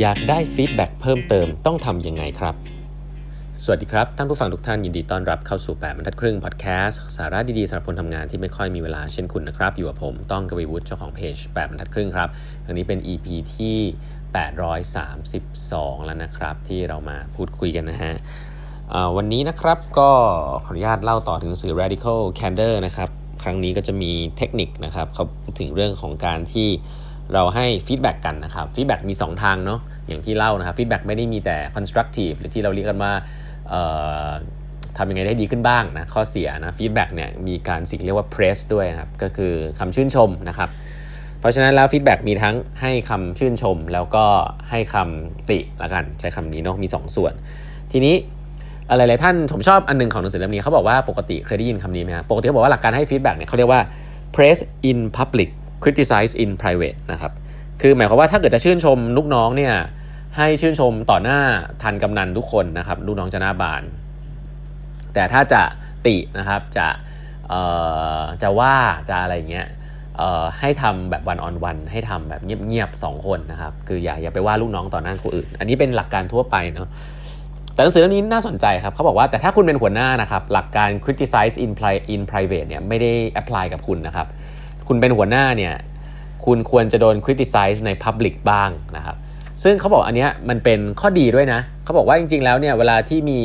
อยากได้ feedback เพิ่มเติมต้องทำยังไงครับ สวัสดีครับ ท่านผู้ฟังทุกท่านยินดีต้อนรับเข้าสู่ 8บรรทัดครึ่งพอดแคสต์สาระดีๆสำหรับคนทำงานที่ไม่ค่อยมีเวลาเช่นคุณนะครับ อยู่กับผมต้องกวีวุฒิเจ้าของเพจ8บรรทัดครึ่งครับอันนี้เป็น EP ที่ 832 แล้วนะครับที่เรามาพูดคุยกันนะฮะวันนี้นะครับก็ขออนุญาตเล่าต่อถึงหนังสือ radical candor นะครับครั้งนี้ก็จะมีเทคนิคนะครับเขาพูดถึงเรื่องของการที่ เราให้ feedback กันนะครับ feedback มี 2 ทางเนาะอย่างที่เล่านะครับ feedback ไม่ได้มีแต่ constructive หรือที่เราเรียกกันว่าทำยังไงได้ดีขึ้นบ้างนะข้อเสียนะ feedback เนี่ยมีการสิ่งเรียกว่า praise ด้วยนะครับก็คือคำชื่นชมนะครับเพราะฉะนั้นแล้ว feedback มีทั้งให้คำชื่นชม แล้วก็ให้คำติละกันใช้คำนี้เนาะมี 2 ส่วน ทีนี้อะไรหลายท่านผมชอบอันนึงของหนังสือเล่มนี้เขาบอกว่าปกติเคยได้ยินคำนี้ไหมครับปกติเขาบอกว่าหลักการให้ feedback เนี่ยเขาเรียกว่า praise in public criticize in private นะครับ คือหมายความว่าถ้าเกิดจะชื่นชมลูกน้องเนี่ยให้ชื่นชมต่อหน้าทันกำนันทุกคนนะครับลูกน้องจะหน้าบาน แต่ถ้าจะตินะครับจะจะว่าจะอะไรเงี้ยให้ทำแบบวันออนวันให้ทำแบบเงียบๆสองคนนะครับ คืออย่าอย่าไปว่าลูกน้องต่อหน้าคนอื่น อันนี้เป็นหลักการทั่วไปเนาะแต่หนังสือเล่มนี้น่าสนใจครับเขาบอกว่าแต่ถ้าคุณเป็นหัวหน้านะครับ หลักการ criticize in in private เนี่ยไม่ได้ apply กับคุณนะครับ คุณเป็นหัวหน้าเนี่ยคุณควรจะโดน criticize ใน public บ้างนะครับซึ่งเขาบอกอันนี้มันเป็นข้อดีด้วยนะ เขาบอกว่าจริง ๆ แล้วเนี่ยเวลาที่มี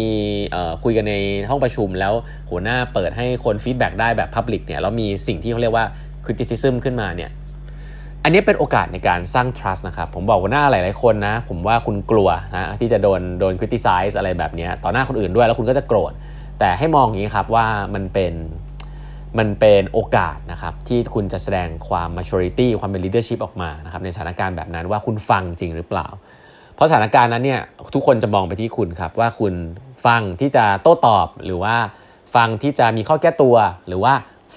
คุยกันในห้องประชุมแล้วหัวหน้าเปิดให้คน feedback ได้แบบ Public เนี่ยแล้วมีสิ่งที่เขาเรียกว่า criticism ขึ้นมาเนี่ยอันนี้เป็นโอกาสในการสร้าง trust นะครับ ผมบอกหัวหน้าหลาย ๆ คนนะ ผมว่าคุณกลัวนะที่จะโดนโดน criticize อะไรแบบนี้ต่อหน้าคนอื่นด้วยแล้วคุณก็จะโกรธ แต่ให้มองอย่างนี้ครับว่ามันเป็น มันเป็นโอกาสนะครับที่คุณจะแสดงความ maturity ความเป็น leadership ออกมานะครับในสถานการณ์แบบนั้นว่าคุณฟังจริงหรือเปล่า เพราะสถานการณ์นั้นเนี่ยทุกคนจะมองไปที่คุณครับว่าคุณฟังที่จะโต้ตอบ หรือว่าฟังที่จะมีข้อแก้ตัว หรือว่า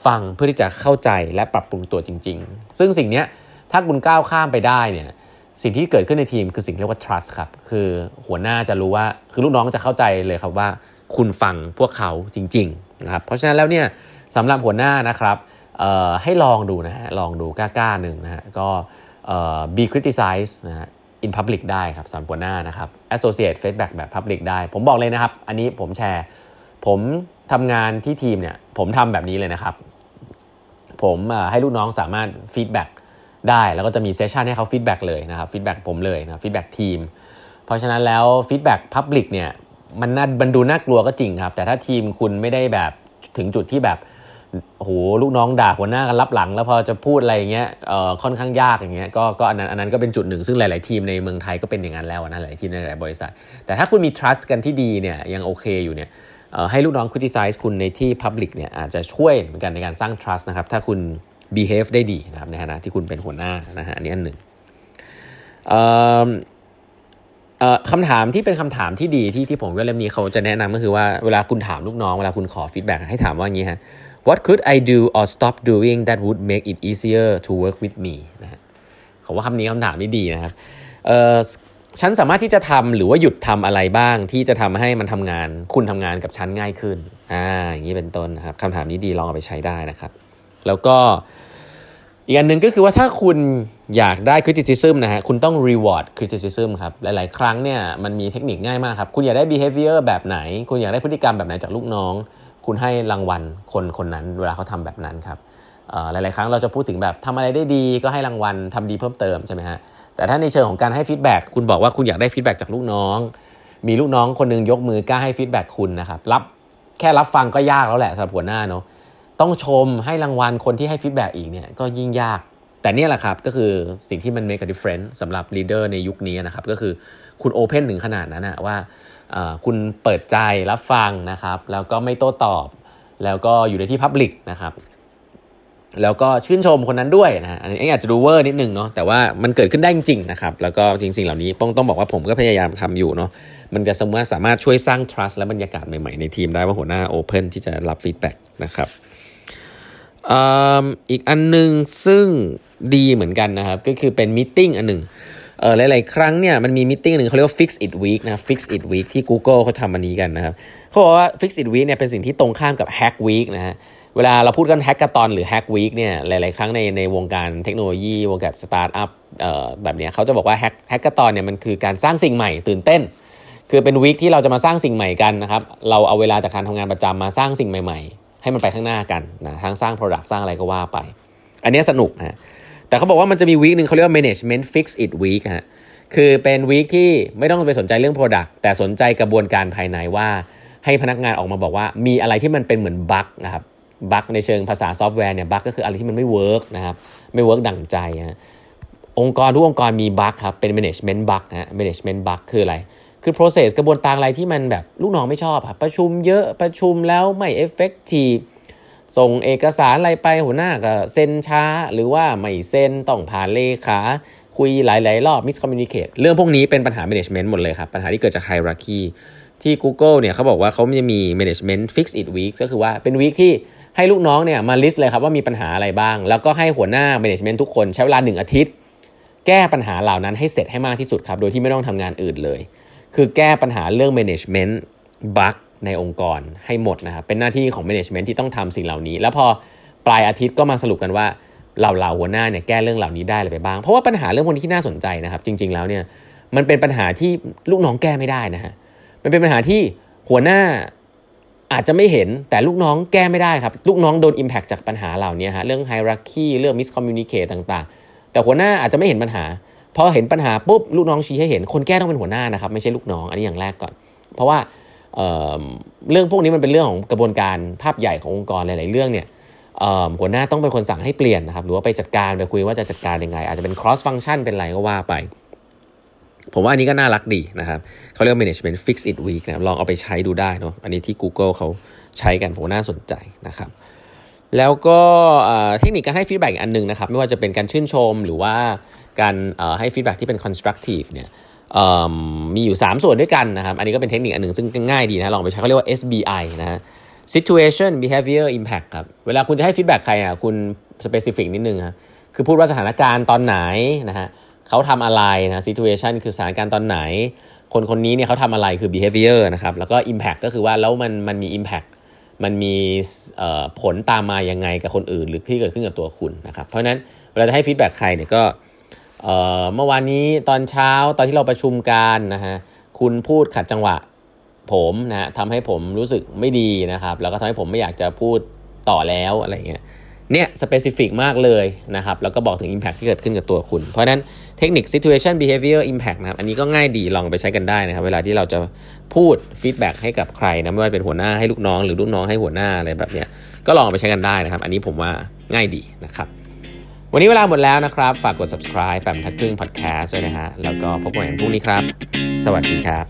ฟังเพื่อที่จะเข้าใจและปรับปรุงตัวจริง ๆ ซึ่งสิ่งนี้ถ้าคุณก้าวข้ามไปได้เนี่ยสิ่งที่เกิดขึ้นในทีมคือสิ่งเรียกว่า trust ครับคือหัวหน้าจะรู้ว่าคือลูกน้องจะเข้าใจเลยครับว่า คุณฟังพวกเขาจริงๆนะครับเพราะฉะนั้นแล้วเนี่ย สำหรับหัวหน้านะครับให้ลองดูนะฮะลองดูกล้าๆหนึ่งนะฮะก็ be criticized นะฮะ in public ได้ครับสำหรับหัวหน้านะครับ associate feedback แบบ public ได้ ผมบอกเลยนะครับ อันนี้ผมแชร์ ผมทำงานที่ทีมเนี่ยผมทำแบบนี้เลยนะครับ ผมให้ลูกน้องสามารถ feedback ได้แล้วก็จะมีเซสชันให้เขา feedback เลยนะครับ feedback ผมเลยนะ feedback ทีม เพราะฉะนั้นแล้ว feedback public เนี่ยมันน่ามันดูน่ากลัวก็จริงครับ แต่ถ้าทีมคุณไม่ได้แบบถึงจุดที่แบบ โอ้โหลูกน้องด่าหัวหน้ากันรับหลัง แล้วพอจะพูดอะไรเงี้ยเอ่อค่อนข้างยากอย่างเงี้ยก็ก็อันนั้นอันนั้นก็เป็นจุดหนึ่งซึ่งหลาย ๆ ทีมในเมืองไทยก็เป็นอย่างนั้นแล้วนะหลายทีมในหลายบริษัท แต่ถ้าคุณมี trust กันที่ดีเนี่ยยังโอเคอยู่เนี่ยให้ลูกน้อง criticize คุณในที่ public เนี่ยอาจจะช่วยเหมือนกันในการสร้าง trust นะครับถ้าคุณ behave ได้ดีนะครับในฐานะที่คุณเป็นหัวหน้านะฮะอันนี้อันหนึ่งคำถามที่เป็นคำถามที่ดีที่ที่ผมว่าเล่มนี้เขาจะแนะนำก็คือว่าเวลาคุณถามลูกน้องเวลาคุณขอ feedback ให้ถามว่าอย่างนี้ฮะ what could I do or stop doing that would make it easier to work with me นะฮะผมว่าคำนี้คำถามนี้ดีนะครับเอ่อฉันสามารถที่จะทำหรือว่าหยุดทำอะไรบ้างที่จะทำให้มันทำงาน คุณทำงานกับฉันง่ายขึ้นอ่าอย่างนี้เป็นต้นนะครับคำถามนี้ดีลองเอาไปใช้ได้นะครับ แล้วก็อีกอันหนึ่งก็คือว่าถ้าคุณอยากได้ criticism นะฮะคุณต้อง reward criticism ครับหลาย ๆ ครั้งเนี่ยมันมีเทคนิคง่ายมากครับ คุณอยากได้ behavior แบบไหน คุณอยากได้พฤติกรรมแบบไหนจากลูกน้อง คุณให้รางวัลคนคนนั้นเวลาเขาทำแบบนั้นครับหลาย ๆ ครั้งเราจะพูดถึงแบบทำอะไรได้ดีก็ให้รางวัลทำดีเพิ่มเติมใช่ไหมฮะแต่ถ้าในเชิงของการให้ feedback คุณบอกว่าคุณอยากได้ feedback จากลูกน้อง มีลูกน้องคนนึงยกมือกล้าให้ feedback คุณนะครับรับแค่รับฟังก็ยากแล้วแหละสำหรับหัวหน้าเนาะต้องชมให้รางวัลคนที่ให้ feedback อีกเนี่ยก็ยิ่งยาก แต่นี่แหละครับก็คือสิ่งที่มัน make a difference สำหรับ leader ในยุคนี้นะครับก็คือคุณ open ถึงขนาดนั้นนะว่า คุณเปิดใจรับฟังนะครับ แล้วก็ไม่โต้ตอบ แล้วก็อยู่ในที่ public นะครับแล้วก็ชื่นชมคนนั้นด้วยนะอันนี้อาจจะดูเวอร์นิดนึงเนาะแต่ว่ามันเกิดขึ้นได้จริงๆนะครับแล้วก็จริงสิ่งเหล่านี้ต้องต้องบอกว่าผมก็พยายามทำอยู่เนาะมันจะสามารถสามารถช่วยสร้าง trust และบรรยากาศใหม่ๆ ในทีมได้ว่าหัวหน้า open ที่จะรับ feedback นะครับอีกอันนึงซึ่งดีเหมือนกันนะครับ ก็คือเป็น meeting อันหนึ่ง เออหลายๆครั้งเนี่ยมันมี meeting หนึ่งเขาเรียกว่า fix it week นะ fix it week ที่ Google เขาทำอันนี้กันนะครับเขาบอกว่า fix it week เนี่ยเป็นสิ่งที่ตรงข้ามกับ hack week นะฮะเวลาเราพูดกันแฮกก a ตอนหรือแฮกวีคเนี่ยหลาย ๆ ครั้งในในวงการเทคโนโลยีวงการสตาร์ทอัพแบบนี้เขาจะบอกว่าแฮกแฮกก a ตอนเนี่ยมันคือการสร้างสิ่งใหม่ตื่นเต้น คือเป็น week ที่เราจะมาสร้างสิ่งใหม่กันนะครับเราเอาเวลาจากการทำงานประจำมาสร้างสิ่งใหม่ ๆ ให้มันไปข้างหน้ากันนะทั้งสร้าง Product สร้างอะไรก็ว่าไป อันนี้สนุกฮะ แต่เขาบอกว่ามันจะมี week หนึ่งเขาเรียกว่า management fix it week ฮะคือเป็น week ที่ไม่ต้องไปสนใจเรื่อง Product แต่สนใจกระบวนการภายในว่า ให้พนักงานออกมาบอกว่ามีอะไรที่มันเป็นเหมือนบั๊กนะครับบั๊กในเชิงภาษาซอฟต์แวร์เนี่ยบั๊กก็คืออะไรที่มันไม่ work นะครับไม่เวิร์กดั่งใจฮะองค์กรทุกองค์กรมีบั๊กครับเป็น management bug นะ management bug คืออะไร คือ process กระบวนการอะไรที่มันแบบลูกน้องไม่ชอบครับประชุมเยอะประชุมแล้วไม่ effective ส่งเอกสารอะไรไปหัวหน้าก็เซ็นช้า หรือว่าไม่เซ็นต้องผ่านเลขาคุยหลาย ๆ รอบ miscommunicate เรื่องพวกนี้เป็นปัญหา management หมดเลยครับ ปัญหาที่เกิดจาก hierarchy ที่ Google เนี่ยเขาบอกว่าเขาจะมี management fix it week ก็คือว่าเป็นวีคที่ให้ลูกน้องเนี่ยมาลิสต์เลยครับว่ามีปัญหาอะไรบ้าง แล้วก็ให้หัวหน้า management ทุกคนใช้เวลา 1 อาทิตย์ แก้ปัญหาเหล่านั้นให้เสร็จให้มากที่สุดครับ โดยที่ไม่ต้องทำงานอื่นเลย คือแก้ปัญหาเรื่อง management bug ในองค์กรให้หมดนะครับเป็นหน้าที่ของ management ที่ต้องทำสิ่งเหล่านี้ แล้วพอปลายอาทิตย์ก็มาสรุปกันว่าเราเหล่าหัวหน้าเนี่ยแก้เรื่องเหล่านี้ได้อะไรไปบ้าง เพราะว่าปัญหาเรื่องพวกนี้ที่น่าสนใจนะครับ จริง ๆแล้วเนี่ยมันเป็นปัญหาที่ลูกน้องแก้ไม่ได้นะฮะมันเป็นปัญหาที่หัวหน้าอาจจะไม่เห็นแต่ลูกน้องแก้ไม่ได้ครับ ลูกน้องโดน Impact จากปัญหาเหล่านี้ฮะเรื่อง Hierarchy เรื่อง Miscommunicate ต่างๆ แต่หัวหน้าอาจจะไม่เห็นปัญหาพอเห็นปัญหาปุ๊บลูกน้องชี้ให้เห็นคนแก้ต้องเป็นหัวหน้านะครับไม่ใช่ลูกน้องอันนี้อย่างแรกก่อน เพราะว่า เเรื่องพวกนี้มันเป็นเรื่องของกระบวนการภาพใหญ่ขององค์กรหลาย ๆ เรื่องเนี่ยหัวหน้าต้องเป็นคนสั่งให้เปลี่ยนนะครับ หรือว่าไปจัดการไปคุยว่าจะจัดการยังไง อาจจะเป็น cross function เป็นอะไรก็ว่าไป ผมว่าอันนี้ก็น่ารักดีนะครับเขาเรียก management fix it week นะลองเอาไปใช้ดูได้เนาะอันนี้ที่ Google เขาใช้กันผมน่าสนใจนะครับ แล้วก็เทคนิคการให้ feedback อันนึงนะครับ ไม่ว่าจะเป็นการชื่นชมหรือว่าการให้ feedback ที่เป็น constructive เนี่ย มีอยู่ 3 ส่วนด้วยกันนะครับ อันนี้ก็เป็นเทคนิคอันหนึ่งซึ่งง่ายดีนะลองไปใช้เขาเรียกว่า SBI นะฮะ situation behavior impact ครับ เวลาคุณจะให้ feedback ใครอะคุณ specific นิดนึงครับคือพูดว่าสถานการณ์ตอนไหนนะฮะเขาทำอะไรนะ situation คือสถานการณ์ตอนไหน คนคนนี้เนี่ยเขาทำอะไรคือ behavior นะครับแล้วก็ impact ก็คือว่าแล้วมันมันมี impact มันมีผลตามมายังไงกับคนอื่น หรือที่เกิดขึ้นกับตัวคุณนะครับเพราะฉะนั้นเวลาจะให้ฟีดแบ็กใครเนี่ยก็ เมื่อวานนี้ตอนเช้าตอนที่เราประชุมกันนะฮะคุณพูดขัดจังหวะผมนะฮะทำให้ผมรู้สึกไม่ดีนะครับ แล้วก็ทำให้ผมไม่อยากจะพูดต่อแล้วอะไรเงี้ยเนี่ยสเปซิฟิกมากเลยนะครับ แล้วก็บอกถึง Impact ที่เกิดขึ้นกับตัวคุณ เพราะนั้นเทคนิค situation behavior impact นะครับ อันนี้ก็ง่ายดีลองไปใช้กันได้นะครับ เวลาที่เราจะพูดฟีดแบ็กให้กับใครนะไม่ว่าเป็นหัวหน้าให้ลูกน้อง หรือลูกน้องให้หัวหน้าอะไรแบบเนี้ยก็ลองไปใช้กันได้นะครับ อันนี้ผมว่าง่ายดีนะครับ วันนี้เวลาหมดแล้วนะครับ ฝากกด subscribe แปมทัดครึ่ง podcast ด้วยนะฮะ แล้วก็พบกันพรุ่งนี้ครับ สวัสดีครับ